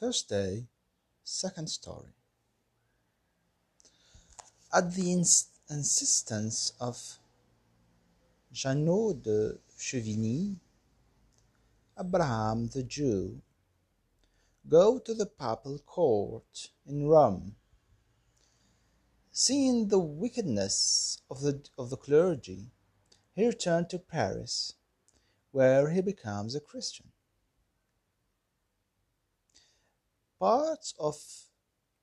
First day, second story. At the ins- insistence of Jeannot de Chevigny, Abraham the Jew, go to the papal court in Rome. Seeing the wickedness of the, of the clergy, he returned to Paris, where he becomes a Christian. Parts of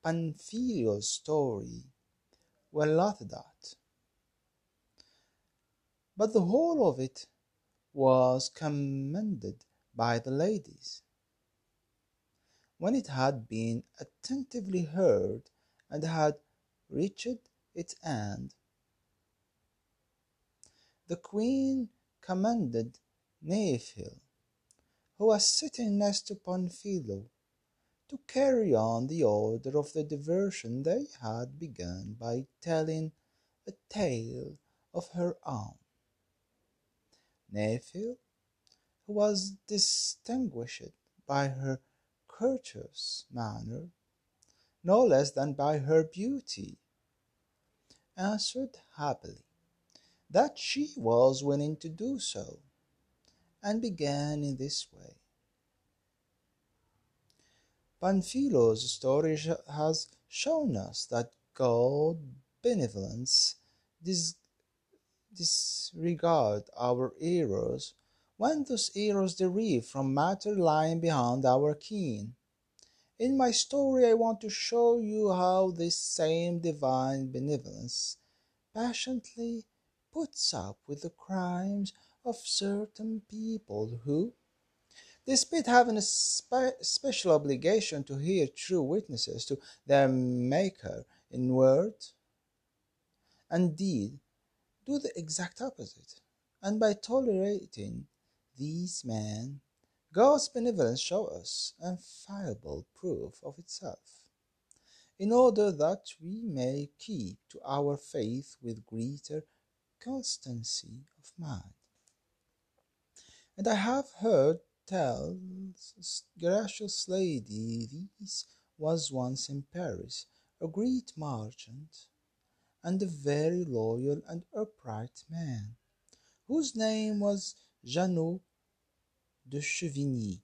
Pamphilio's story were laughed at, but the whole of it was commended by the ladies. When it had been attentively heard and had reached its end, the queen commanded Nephil, who was sitting next to Pamphilio, to carry on the order of the diversion they had begun by telling a tale of her own. Nephil, who was distinguished by her courteous manner, no less than by her beauty, answered happily that she was willing to do so, and began in this way. Pamphilio's story has shown us that God benevolence dis- disregard our errors when those errors derive from matter lying behind our ken. In my story, I want to show you how this same divine benevolence patiently puts up with the crimes of certain people who, despite having a spe- special obligation to hear true witnesses to their Maker in word and deed, do the exact opposite, and by tolerating these men, God's benevolence shows us infallible proof of itself, in order that we may keep to our faith with greater constancy of mind. And I have heard tell, gracious lady, this was once in Paris a great merchant, and a very loyal and upright man, whose name was Jeannot de Chevigny,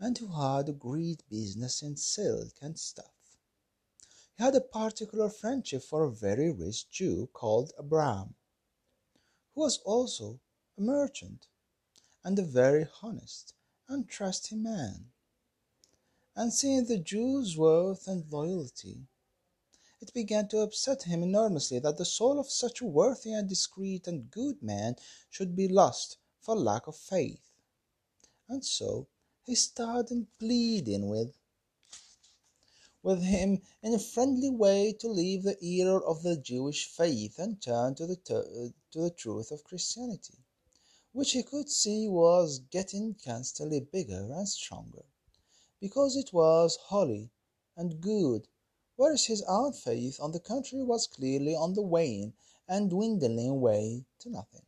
and who had a great business in silk and stuff. He had a particular friendship for a very rich Jew called Abraham, who was also a merchant, and a very honest and trusty man. And seeing the Jew's worth and loyalty, it began to upset him enormously that the soul of such a worthy and discreet and good man should be lost for lack of faith. And so he started pleading with with him in a friendly way to leave the error of the Jewish faith and turn to the, to the truth of Christianity, which he could see was getting constantly bigger and stronger, because it was holy and good, whereas his own faith, on the contrary, was clearly on the wane and dwindling away to nothing.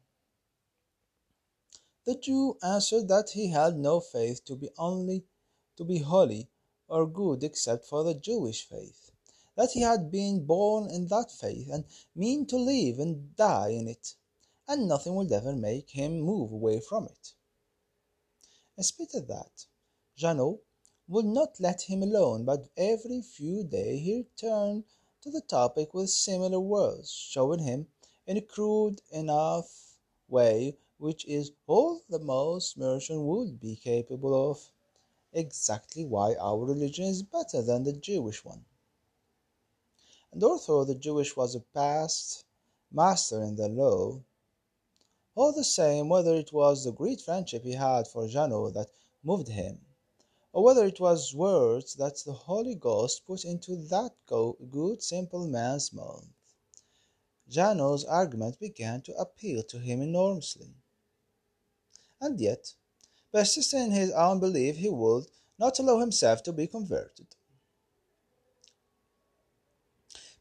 The Jew answered that he had no faith to be only to be holy or good except for the Jewish faith, that he had been born in that faith and mean to live and die in it, and nothing would ever make him move away from it. In spite of that, Jeannot would not let him alone, but every few days he returned to the topic with similar words, showing him in a crude enough way, which is all the most merchant would be capable of, exactly why our religion is better than the Jewish one. And although the Jewish was a past master in the law, all the same, whether it was the great friendship he had for Jeannot that moved him, or whether it was words that the Holy Ghost put into that good simple man's mouth, Jeannot's argument began to appeal to him enormously. And yet, persisting in his own belief, he would not allow himself to be converted.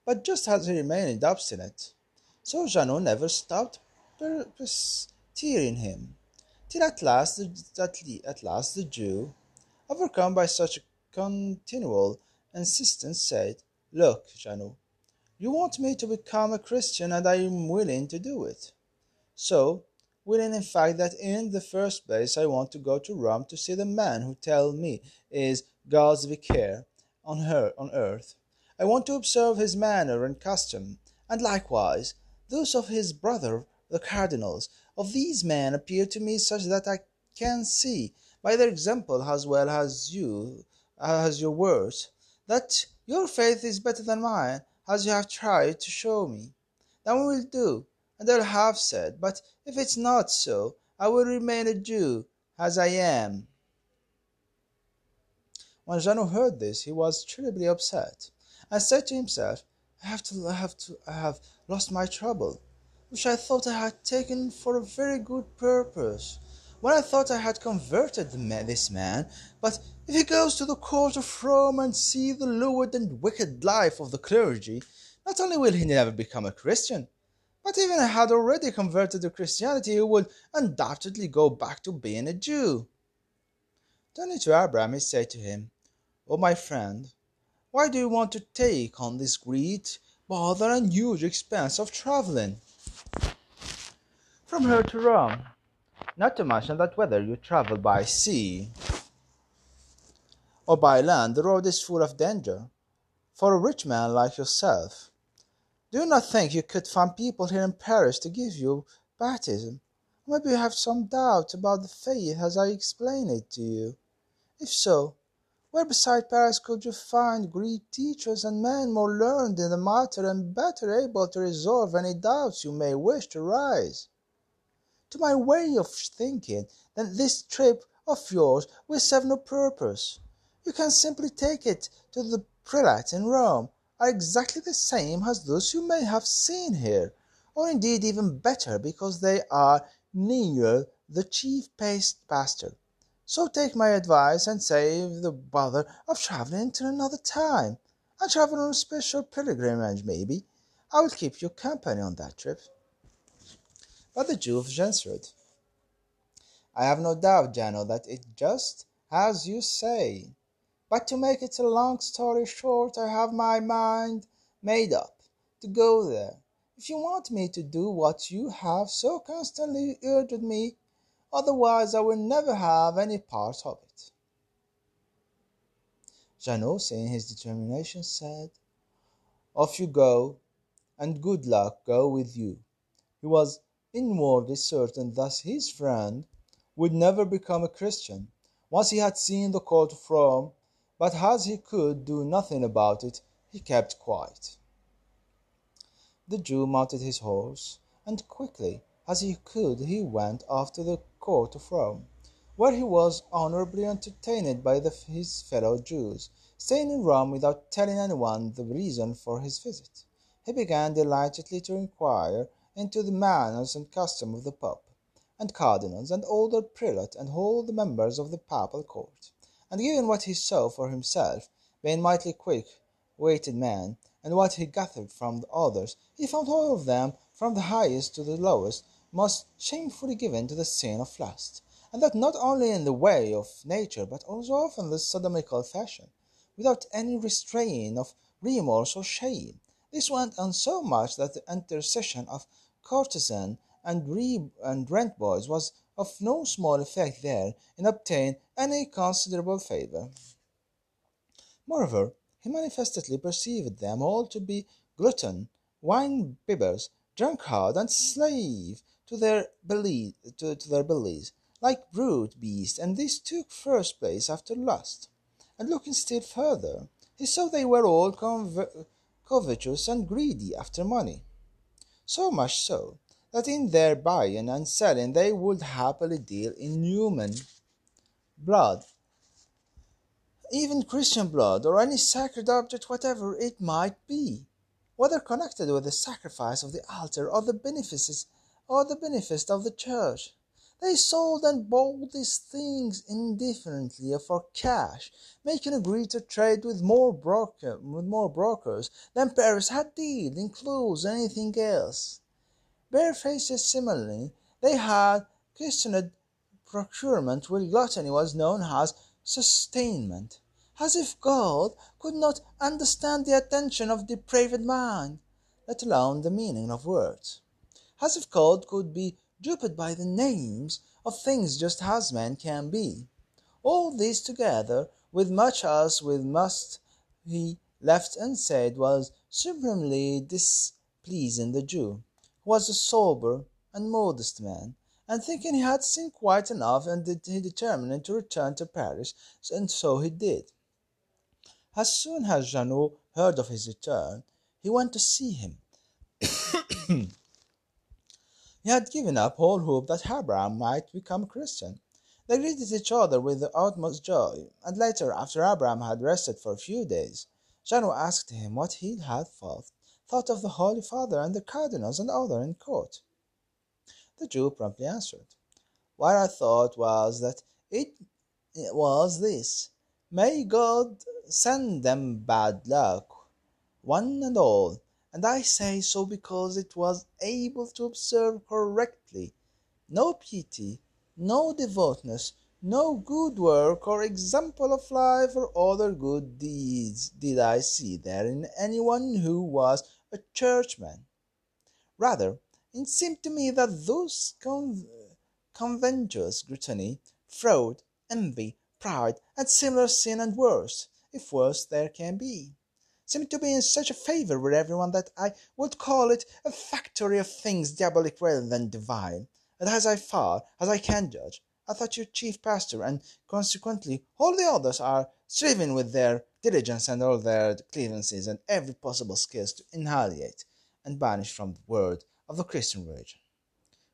But just as he remained obstinate, so Jeannot never stopped pestering him, till at last, the, at last the Jew, overcome by such a continual insistence, said, Look, Jeannot, you want me to become a Christian, and I am willing to do it. So, willing in fact that in the first place I want to go to Rome to see the man who tell me is God's vicar on her on earth. I want to observe his manner and custom, and likewise those of his brother the cardinals. Of these men appear to me such that I can see by their example as well as you as your words that your faith is better than mine, as you have tried to show me. Then we will do, and I'll have said, but if it's not so, I will remain a Jew, as I am. When Jeannot heard this, he was terribly upset, and said to himself, I have to, I have to, I have lost my trouble, which I thought I had taken for a very good purpose when I thought I had converted this man, but if he goes to the court of Rome and see the lewd and wicked life of the clergy, not only will he never become a Christian, but even if he had already converted to Christianity, he would undoubtedly go back to being a Jew. Turning to Abraham, he said to him, O oh, my friend, why do you want to take on this great bother and huge expense of traveling from here to Rome? Not to mention that whether you travel by sea or by land, the road is full of danger. For a rich man like yourself, do you not think you could find people here in Paris to give you baptism? Maybe you have some doubt about the faith as I explain it to you. If so, where beside Paris could you find Greek teachers and men more learned in the matter and better able to resolve any doubts you may wish to raise? To my way of thinking, then this trip of yours will serve no purpose. You can simply take it to the prelates in Rome, are exactly the same as those you may have seen here, or indeed even better because they are near the chief pastor. So take my advice and save the bother of travelling till another time, and travel on a special pilgrimage maybe. I will keep you company on that trip. But the Jew answered, I have no doubt, Jeannot, that it just as you say. But to make it a long story short, I have my mind made up to go there. If you want me to do what you have so constantly urged me, otherwise I will never have any part of it. Jeannot, seeing his determination, said, Off you go, and good luck go with you. He was inwardly certain that his friend would never become a Christian once he had seen the court of Rome, but as he could do nothing about it, he kept quiet. The Jew mounted his horse, and quickly as he could he went to the court of Rome, where he was honourably entertained by the, his fellow Jews, staying in Rome without telling anyone the reason for his visit. He began delightedly to inquire into the manners and customs of the Pope, and cardinals, and the prelates, and all the members of the papal court. And given what he saw for himself, being mighty quick witted man, and what he gathered from the others, he found all of them, from the highest to the lowest, most shamefully given to the sin of lust, and that not only in the way of nature, but also often the sodomical fashion, without any restraint of remorse or shame. This went on so much that the intercession of courtesan and, and rent boys was of no small effect there in obtaining any considerable favour. Moreover, he manifestly perceived them all to be glutton, wine bibbers, drunkard, and slave to their belly, to, to their bellies, like brute beasts, and this took first place after lust. And looking still further, he saw they were all covetous and greedy after money so much so that in their buying and selling they would happily deal in human blood, even Christian blood, or any sacred object whatever it might be, whether connected with the sacrifice of the altar or the benefices or the benefice of the church. They sold and bought these things indifferently for cash, making a greater trade with more broker with more brokers than Paris had dealt in clothes or anything else. Barefaced similarly, they had questioned procurement where gluttony was known as sustainment, as if God could not understand the attention of depraved mind, let alone the meaning of words, as if God could be duped by the names of things just as men can be. All this together, with much else which must he left unsaid, was supremely displeasing the Jew, who was a sober and modest man, and thinking he had seen quite enough, and he determined to return to Paris, and so he did. As soon as Jeannot heard of his return, he went to see him. He had given up all hope that Abraham might become a Christian. They greeted each other with the utmost joy, and later, after Abraham had rested for a few days, Jeannot asked him what he had thought, thought of the Holy Father and the cardinals and others in court. The Jew promptly answered, What I thought was that it was this May God send them bad luck, one and all, and I say so because it was able to observe correctly. No piety, no devoutness, no good work or example of life or other good deeds did I see there in any one who was a churchman. Rather, it seemed to me that those con- conventuous gluttony, fraud, envy, pride, and similar sin and worse, if worse there can be, seemed to be in such a favour with everyone that I would call it a factory of things diabolic rather than divine, and as I far as I can judge, I thought your chief pastor, and consequently all the others, are striving with their diligence and all their clemencies and every possible skill to annihilate and banish from the world of the Christian religion,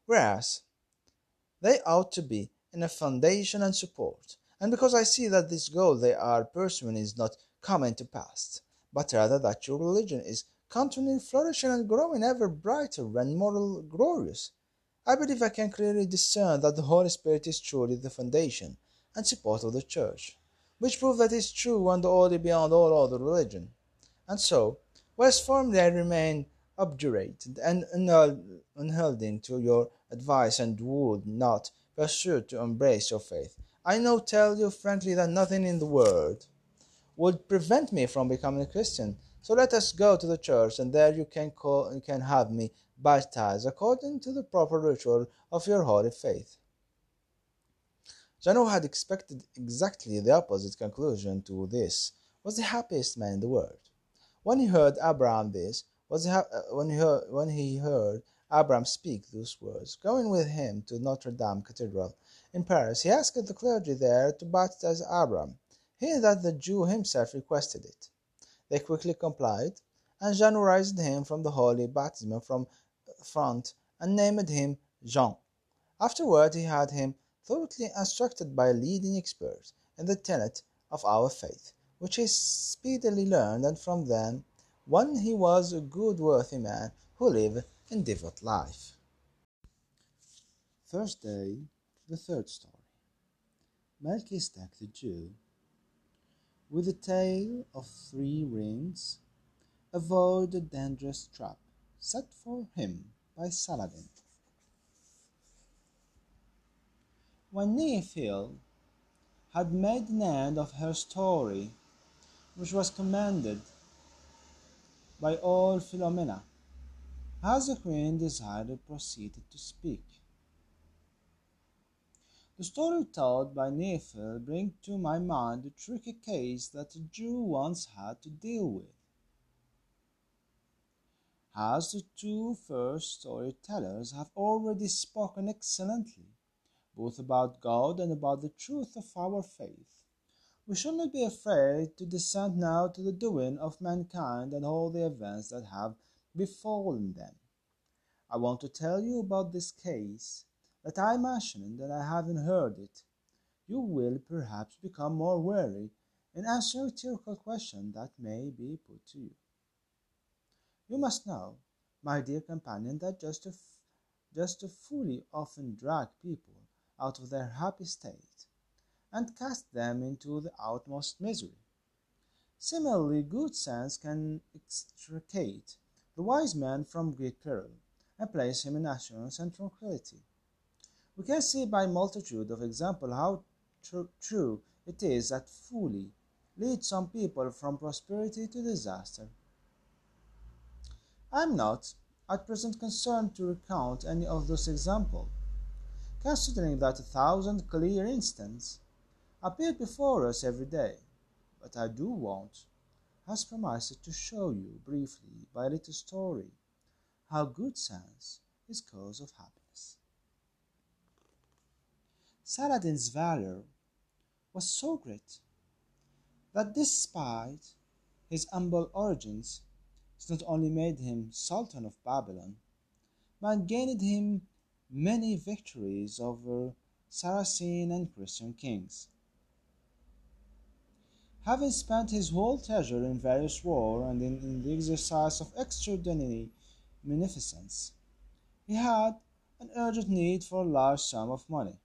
whereas they ought to be in a foundation and support, and because I see that this goal they are pursuing is not coming to pass, but rather that your religion is continually flourishing and growing ever brighter and more glorious. I believe I can clearly discern that the Holy Spirit is truly the foundation and support of the Church, which prove that it is true and only beyond all other religion. And so, whilst firmly I remain obdurate and unholding to your advice and would not pursue to embrace your faith, I now tell you frankly that nothing in the world would prevent me from becoming a Christian. So let us go to the church, and there you can call, you can have me baptized according to the proper ritual of your holy faith. Jeannot had expected exactly the opposite conclusion to this. Was the happiest man in the world. When he heard Abraham this, was ha- uh, when he heard, when he heard Abraham speak those words, going with him to Notre Dame Cathedral in Paris, he asked the clergy there to baptize Abraham hearing that the Jew himself requested it. They quickly complied, and Jeannot him from the holy baptism from front and named him Jean. Afterward he had him thoroughly instructed by leading experts in the tenet of our faith, which he speedily learned, and from then on he was a good worthy man who lived in devout life. First day, the third story. Melchizedek the Jew with a tail of three rings, avoid the dangerous trap set for him by Saladin. When Nephil had made an end of her story, which was commended by all Philomena, as the queen desired proceeded to speak. The story told by Nephil brings to my mind a tricky case that a Jew once had to deal with. As the two first storytellers have already spoken excellently, both about God and about the truth of our faith, we should not be afraid to descend now to the doing of mankind and all the events that have befallen them. I want to tell you about this case that I mentioned and I haven't heard it, you will perhaps become more wary in answering rhetorical questions that may be put to you. You must know, my dear companion, that just a, just a folly often drag people out of their happy state and cast them into the utmost misery. Similarly, good sense can extricate the wise man from great peril and place him in assurance and tranquillity. We can see by multitude of examples how tr true it is that folly leads some people from prosperity to disaster. I am not at present concerned to recount any of those examples, considering that a thousand clear instances appear before us every day. But I do want, as promised, to show you briefly by a little story how good sense is cause of happiness. Saladin's valor was so great that despite his humble origins, it not only made him Sultan of Babylon, but gained him many victories over Saracen and Christian kings. Having spent his whole treasure in various wars and in, in the exercise of extraordinary munificence, he had an urgent need for a large sum of money,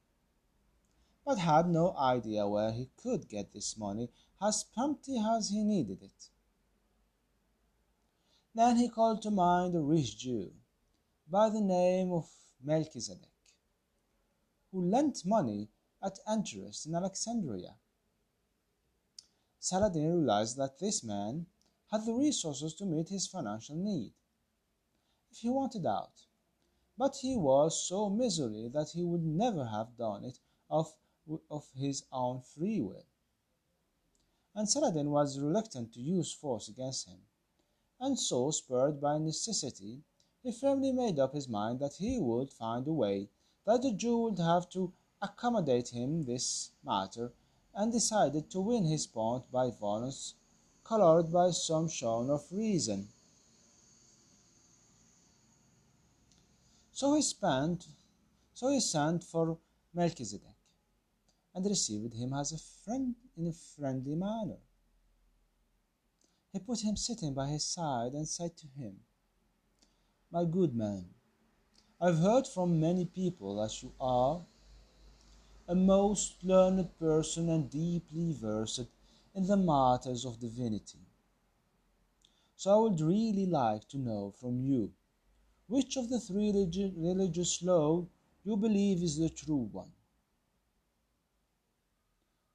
but had no idea where he could get this money as promptly as he needed it. Then he called to mind a rich Jew by the name of Melchizedek, who lent money at interest in Alexandria. Saladin realized that this man had the resources to meet his financial need if he wanted out, but he was so miserly that he would never have done it of, of his own free will. And Saladin was reluctant to use force against him and so, spurred by necessity, he firmly made up his mind that he would find a way that the Jew would have to accommodate him this matter, and decided to win his point by violence, colored by some show of reason. So he spent, so he sent for Melchizedek, and received him as a friend in a friendly manner. He put him sitting by his side and said to him, My good man, I've heard from many people that you are a most learned person and deeply versed in the matters of divinity. So I would really like to know from you which of the three religious laws you believe is the true one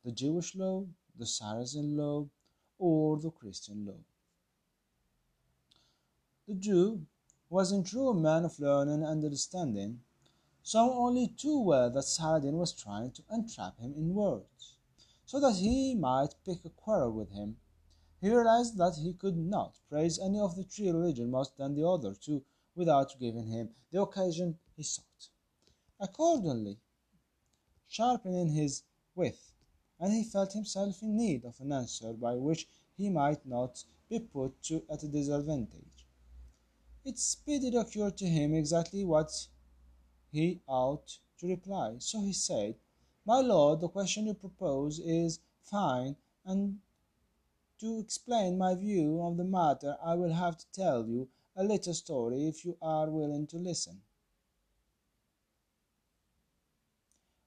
the Jewish law, the Saracen law, or the Christian law. The Jew was in true a man of learning and understanding, saw only too well that Saladin was trying to entrap him in words, so that he might pick a quarrel with him. He realized that he could not praise any of the three religions more than the other two without giving him the occasion he sought. Accordingly, sharpening his wit, and he felt himself in need of an answer by which he might not be put to at a disadvantage. It speedily occurred to him exactly what he ought to reply, so he said, My lord, the question you propose is fine, and to explain my view of the matter I will have to tell you a little story if you are willing to listen.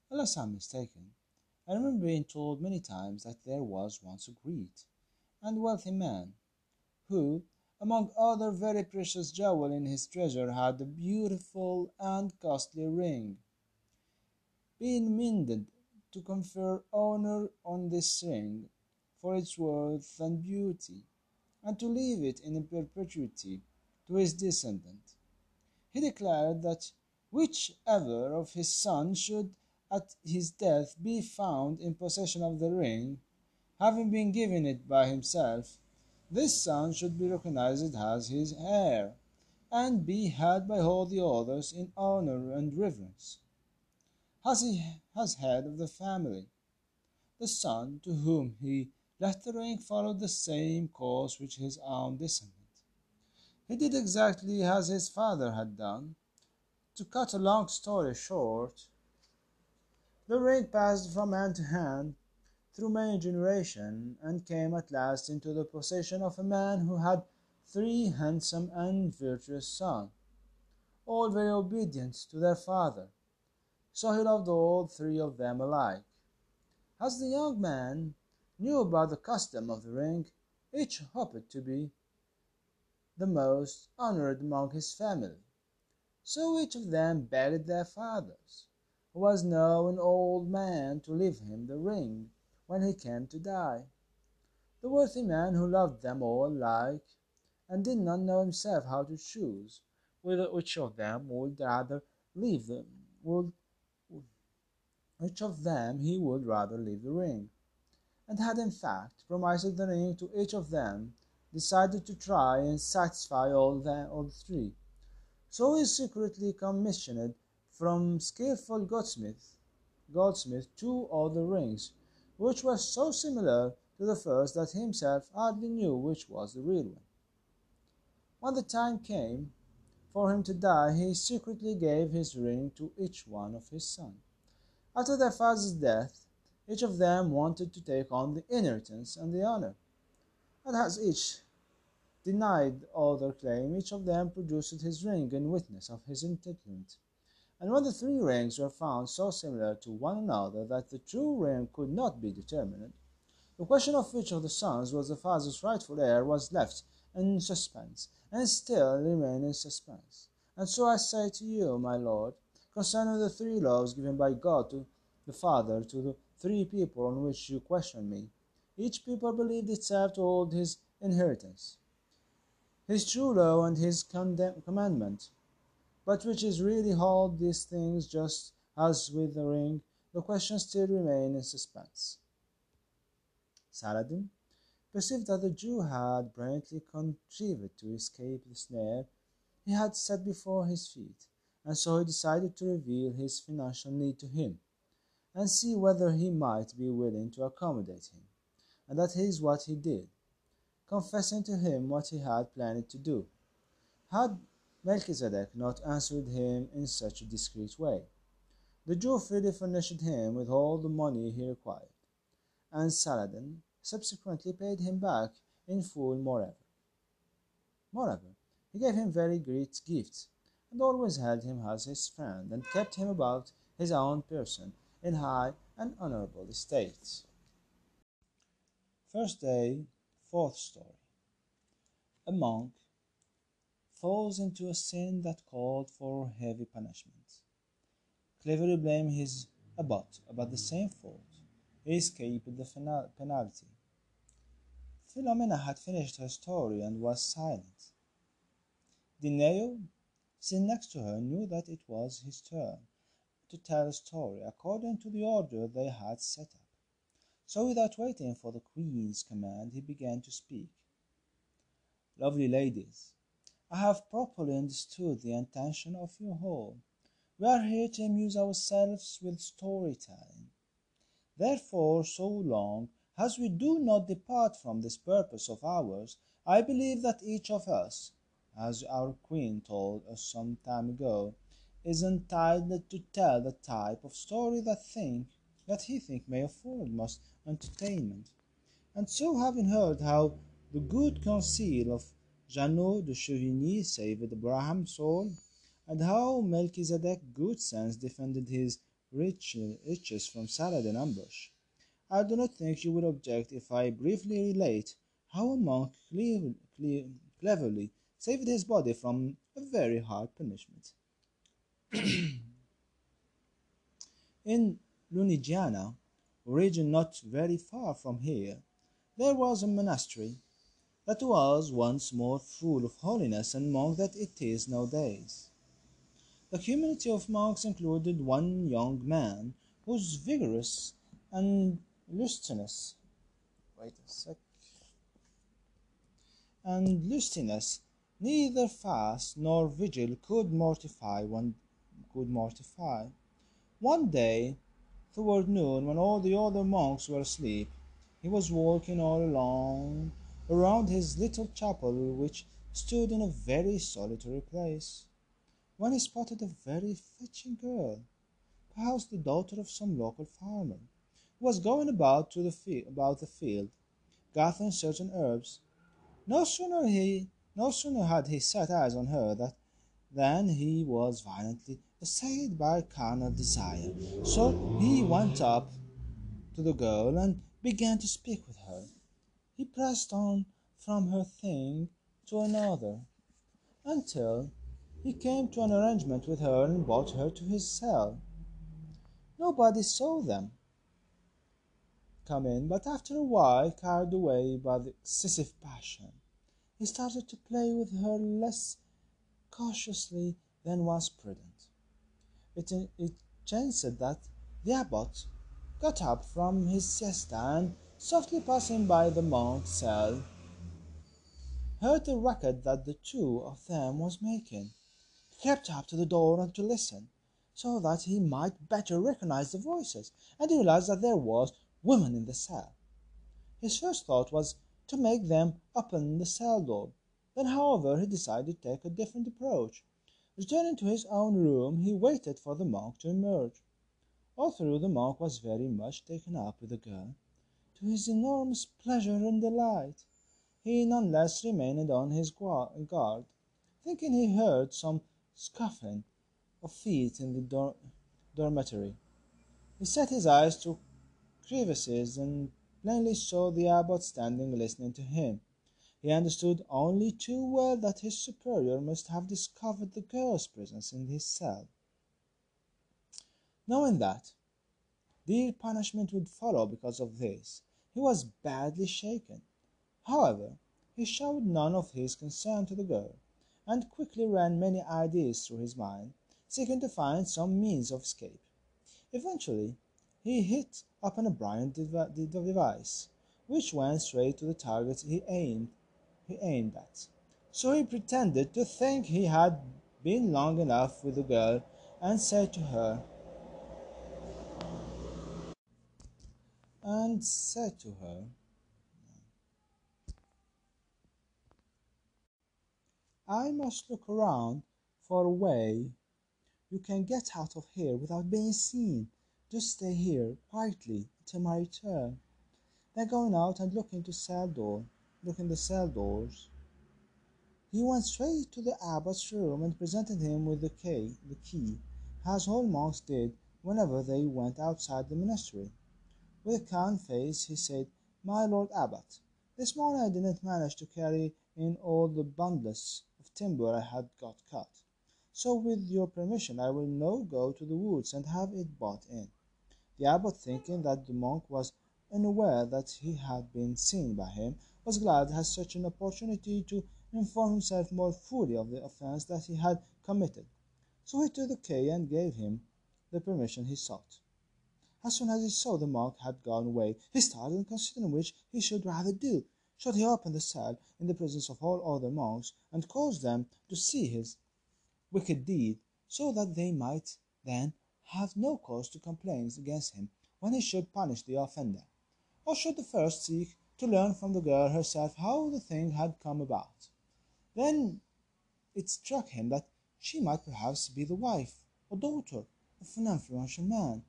Unless I'm mistaken, I remember being told many times that there was once a great and wealthy man, who, among other very precious jewels in his treasure, had a beautiful and costly ring. Being minded to confer honor on this ring for its worth and beauty, and to leave it in perpetuity to his descendant, he declared that whichever of his sons should at his death be found in possession of the ring, having been given it by himself, this son should be recognized as his heir, and be had by all the others in honor and reverence, as he as head of the family. The son to whom he left the ring followed the same course which his own descendant. He did exactly as his father had done. To cut a long story short, the ring passed from hand to hand through many generations, and came at last into the possession of a man who had three handsome and virtuous sons, all very obedient to their father. So he loved all three of them alike. As the young man knew about the custom of the ring, each hoped to be the most honored among his family. So each of them begged their fathers was now an old man, to leave him the ring when he came to die. the worthy man who loved them all alike, and did not know himself how to choose which of them would rather leave the would which of them he would rather leave the ring, and had in fact promised the ring to each of them, decided to try and satisfy all, the, all three. So he secretly commissioned from skilful goldsmith, goldsmith two other rings, which were so similar to the first that himself hardly knew which was the real one. When the time came for him to die, he secretly gave his ring to each one of his sons. After their father's death, each of them wanted to take on the inheritance and the honor. And as each denied other claim, each of them produced his ring in witness of his entitlement. And when the three rings were found so similar to one another that the true ring could not be determined, the question of which of the sons was the father's rightful heir was left in suspense, and still remains in suspense. And so I say to you, my lord, concerning the three laws given by God to the Father to the three people on which you question me. Each people believed itself to hold his inheritance, his true law and his commandment. But which is really hold these things just as with the ring, the question still remains in suspense. Saladin perceived that the Jew had brilliantly contrived to escape the snare he had set before his feet and so he decided to reveal his financial need to him, and see whether he might be willing to accommodate him. And that is what he did, confessing to him what he had planned to do. Had Melchizedek not answered him in such a discreet way, the Jew freely furnished him with all the money he required, and Saladin subsequently paid him back in full moreover. Moreover, he gave him very great gifts and always held him as his friend, and kept him about his own person in high and honorable estates. First day, fourth story. A monk falls into a sin that called for heavy punishment. Cleverly blame his abbot about the same fault. He escaped the penalty. Philomena had finished her story and was silent. Dioneo sitting next to her knew that it was his turn to tell a story according to the order they had set up. So without waiting for the queen's command, he began to speak. Lovely ladies, I have properly understood the intention of your hall. We are here to amuse ourselves with story-telling. Therefore, so long as we do not depart from this purpose of ours, I believe that each of us as our Queen told us some time ago, is entitled to tell the type of story that think that he think may afford most entertainment. And so having heard how the good counsel of Jeannot de Chevigny saved Abraham's soul, and how Melchizedek good sense defended his rich, riches from Saladin ambush, I do not think you will object if I briefly relate how a monk cleverly saved his body from a very hard punishment. In Lunigiana, a region not very far from here, there was a monastery that was once more full of holiness and monk than it is nowadays. The community of monks included one young man who was vigorous and lustinous. Wait a sec. And lustinous Neither fast nor vigil could mortify one could mortify. One day, toward noon, when all the other monks were asleep, he was walking all alone around his little chapel, which stood in a very solitary place, when he spotted a very fetching girl, perhaps the daughter of some local farmer, who was going about to the about the field, gathering certain herbs. No sooner he no sooner had he set eyes on her that, than he was violently assailed by carnal desire. So he went up to the girl and began to speak with her. He pressed on from her thing to another, until he came to an arrangement with her and brought her to his cell. Nobody saw them. come in, but after a while, carried away by the excessive passion, he started to play with her less cautiously than was prudent. It, it chanced that the abbot got up from his siesta and, softly passing by the monk's cell, heard the racket that the two of them was making. He crept up to the door and to listen, so that he might better recognize the voices, and realize that there was woman in the cell. His first thought was to make them open the cell door. Then, however, he decided to take a different approach. Returning to his own room, he waited for the monk to emerge. All through the monk was very much taken up with the girl, to his enormous pleasure and delight. He none less remained on his guard, thinking he heard some scuffling of feet in the dor dormitory. He set his eyes to crevices and plainly saw the abbot standing listening to him. He understood only too well that his superior must have discovered the girl's presence in his cell. Knowing that dear punishment would follow because of this, he was badly shaken. However, he showed none of his concern to the girl, and quickly ran many ideas through his mind, seeking to find some means of escape. Eventually, he hit upon a brilliant device, which went straight to the target he aimed, he aimed at. So he pretended to think he had been long enough with the girl, and said to her, said to her, I must look around for a way you can get out of here without being seen. Just stay here quietly until my return. Then going out and looking to cell door, looking the cell doors. He went straight to the abbot's room and presented him with the key, the key, as all monks did whenever they went outside the monastery. With a calm face he said, "My lord abbot, this morning I didn't manage to carry in all the bundles of timber I had got cut, so with your permission I will now go to the woods and have it bought in." The abbot, thinking that the monk was unaware that he had been seen by him, was glad have such an opportunity to inform himself more fully of the offence that he had committed, so he took the key and gave him the permission he sought. As soon as he saw the monk had gone away, he started, considering which he should rather do, should he open the cell in the presence of all other monks, and cause them to see his wicked deed, so that they might then have no cause to complain against him when he should punish the offender, or should the first seek to learn from the girl herself how the thing had come about. Then it struck him that she might perhaps be the wife or daughter of an influential man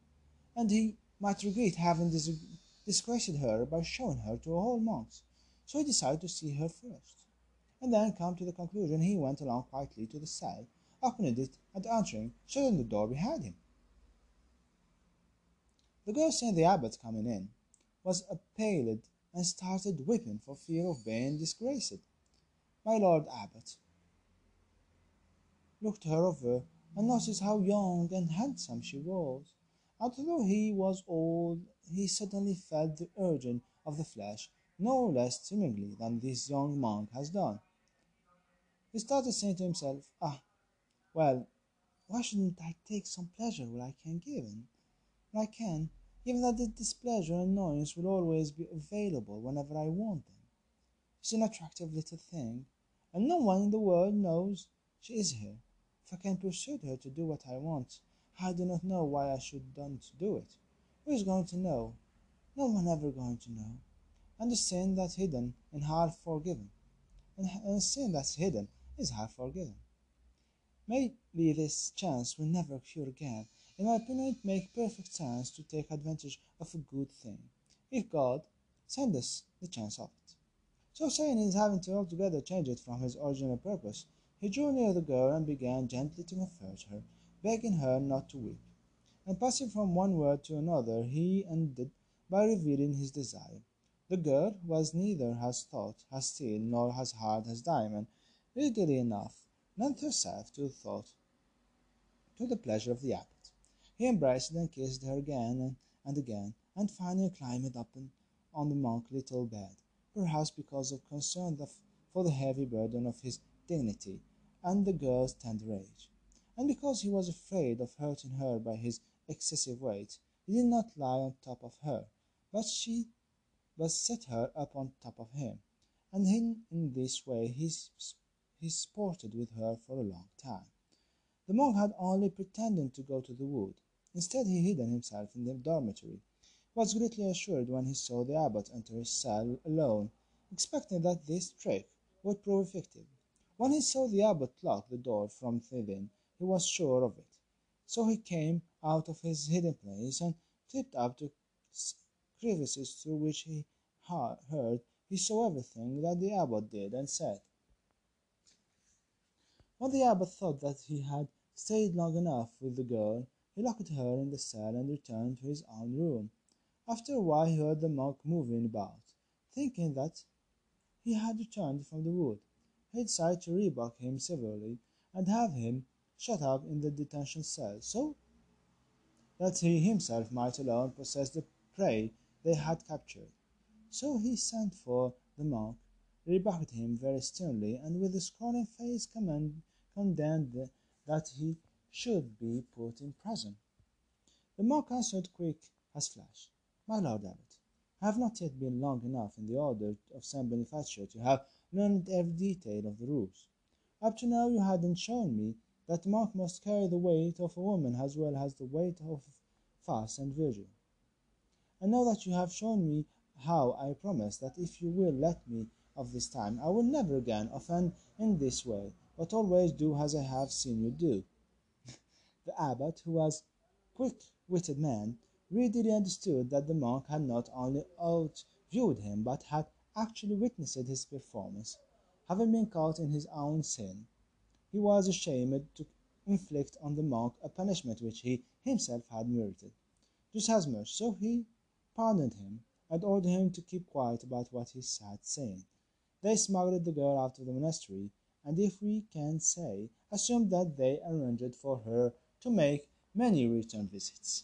and he might regret having dis- disgraced her by showing her to all monks. So he decided to see her first, and then come to the conclusion he went along quietly to the cell, opened it, and entering, shut the door behind him. The girl seeing the abbot coming in was appalled and started weeping for fear of being disgraced. My lord abbot looked her over and noticed how young and handsome she was. Although he was old, he suddenly felt the urging of the flesh no less strongly than this young monk has done. He started saying to himself, Ah, well, why shouldn't I take some pleasure where I can give in? I can, given that the displeasure and annoyance will always be available whenever I want them. She's an attractive little thing, and no one in the world knows she is here. If I can persuade her to do what I want, I do not know why I should don't do it. Who is going to know? No one ever going to know. And the sin that's hidden and half forgiven, and a sin that's hidden is half forgiven. Maybe this chance will never occur again. In my opinion, it makes perfect sense to take advantage of a good thing, if God send us the chance of it. So saying he's having to altogether change it from his original purpose, he drew near the girl and began gently to comfort her begging her not to weep. And passing from one word to another, he ended by revealing his desire. The girl was neither as thought as steel nor as hard as diamond. Readily enough lent herself to thought to the pleasure of the abbot. He embraced and kissed her again and again, and finally climbed up and, on the monk's little bed, perhaps because of concern for the heavy burden of his dignity and the girl's tender age, and because he was afraid of hurting her by his excessive weight. He did not lie on top of her, but she but set her up on top of him, and in, in this way he, he sported with her for a long time. The monk had only pretended to go to the wood. Instead, he hid himself in the dormitory. Was greatly assured when he saw the abbot enter his cell alone, expecting that this trick would prove effective. When he saw the abbot lock the door from within, he was sure of it. So he came out of his hiding place and climbed up to crevices through which he heard he saw everything that the abbot did and said. When the abbot thought that he had stayed long enough with the girl, he locked her in the cell and returned to his own room. After a while he heard the monk moving about. Thinking that he had returned from the wood, he decided to rebuke him severely and have him shut up in the detention cell, so that he himself might alone possess the prey they had captured. So he sent for the monk, rebuked him very sternly, and with a scowling face command, condemned that he should be put in prison. The monk answered quick as flash, My lord abbot, I have not yet been long enough in the order of Saint Bonifacio to have learned every detail of the rules. Up to now you hadn't shown me that monk must carry the weight of a woman as well as the weight of fast and virgin. And now that you have shown me how, I promise that if you will let me of this time, I will never again offend in this way, but always do as I have seen you do. the abbot, who was quick-witted man, readily understood that the monk had not only outviewed him, but had actually witnessed his performance. Having been caught in his own sin, he was ashamed to inflict on the monk a punishment which he himself had merited. Just as much so he pardoned him, and ordered him to keep quiet about what he had saying. They smuggled the girl out of the monastery, and if we can say, assumed that they arranged for her to make many return visits.